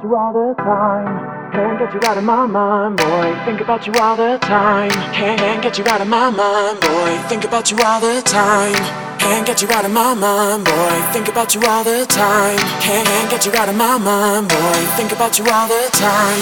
about you all the time. Can't get you out of my mind, boy. Think about you all the time. Can't get you out of my mind, boy. Think about you all the time. Can't get you out of my mind, boy. Think about you all the time. Can't get you out of my mind, boy. Think about you all the time.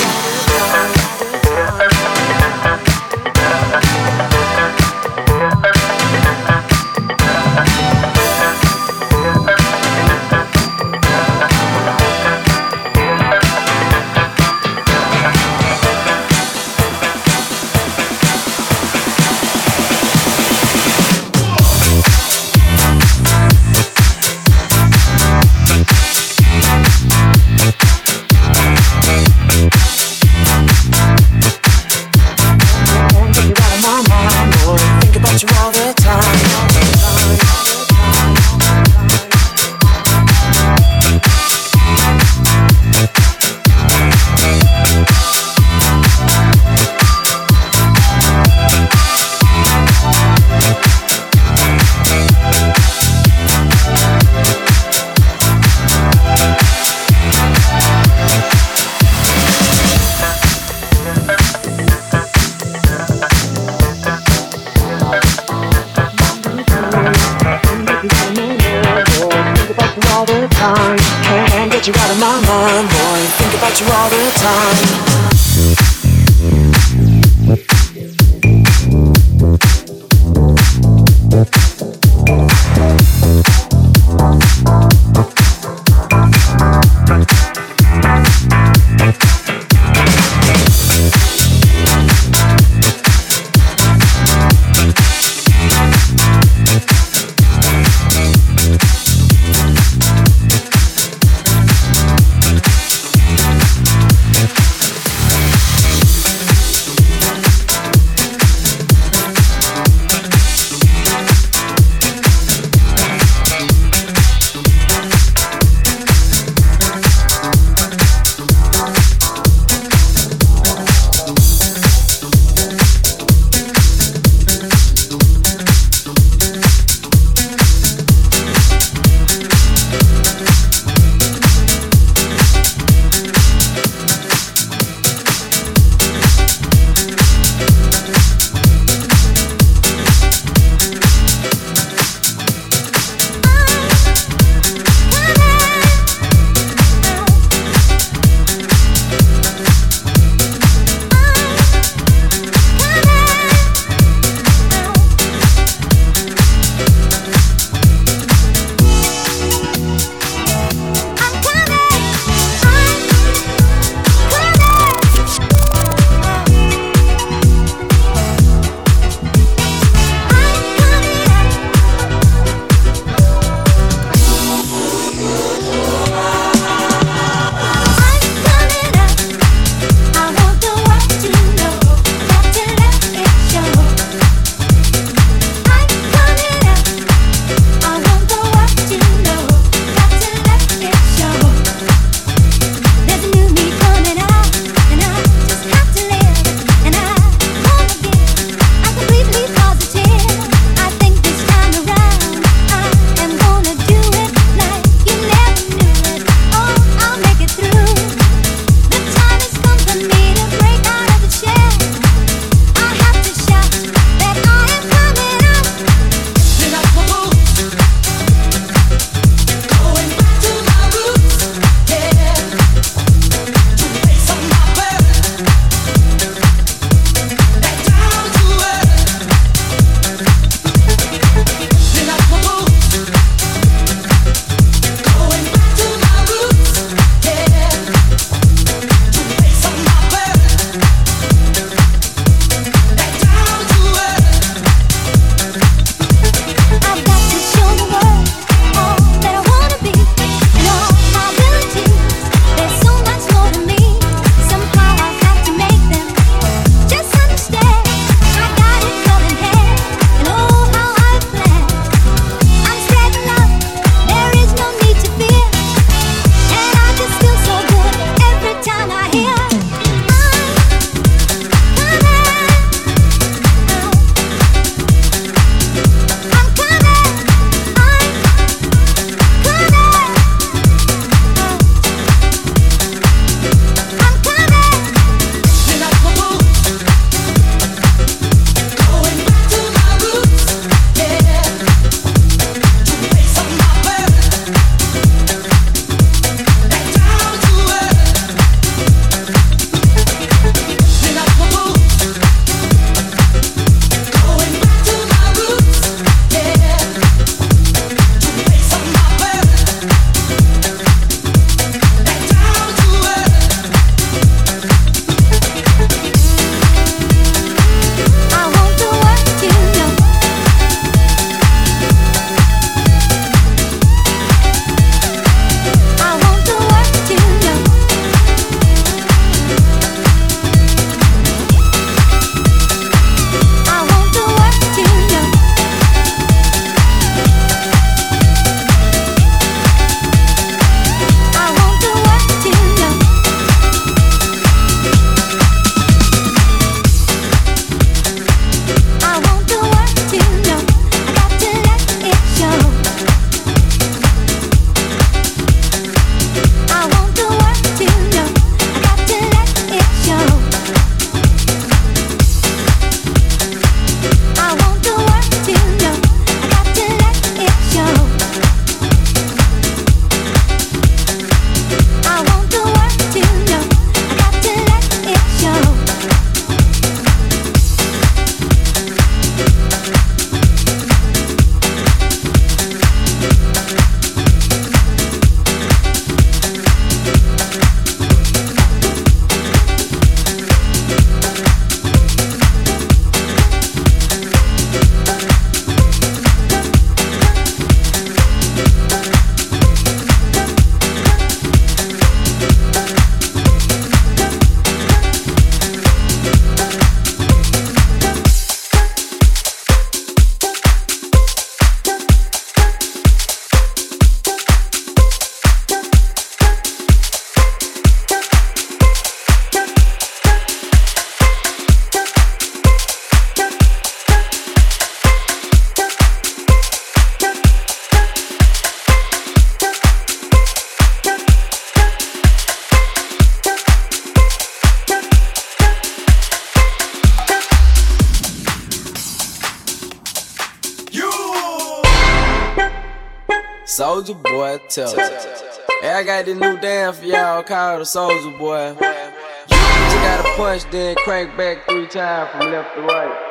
Soulja Boy. You gotta punch, then crank back three times from left to right.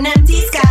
an empty sky.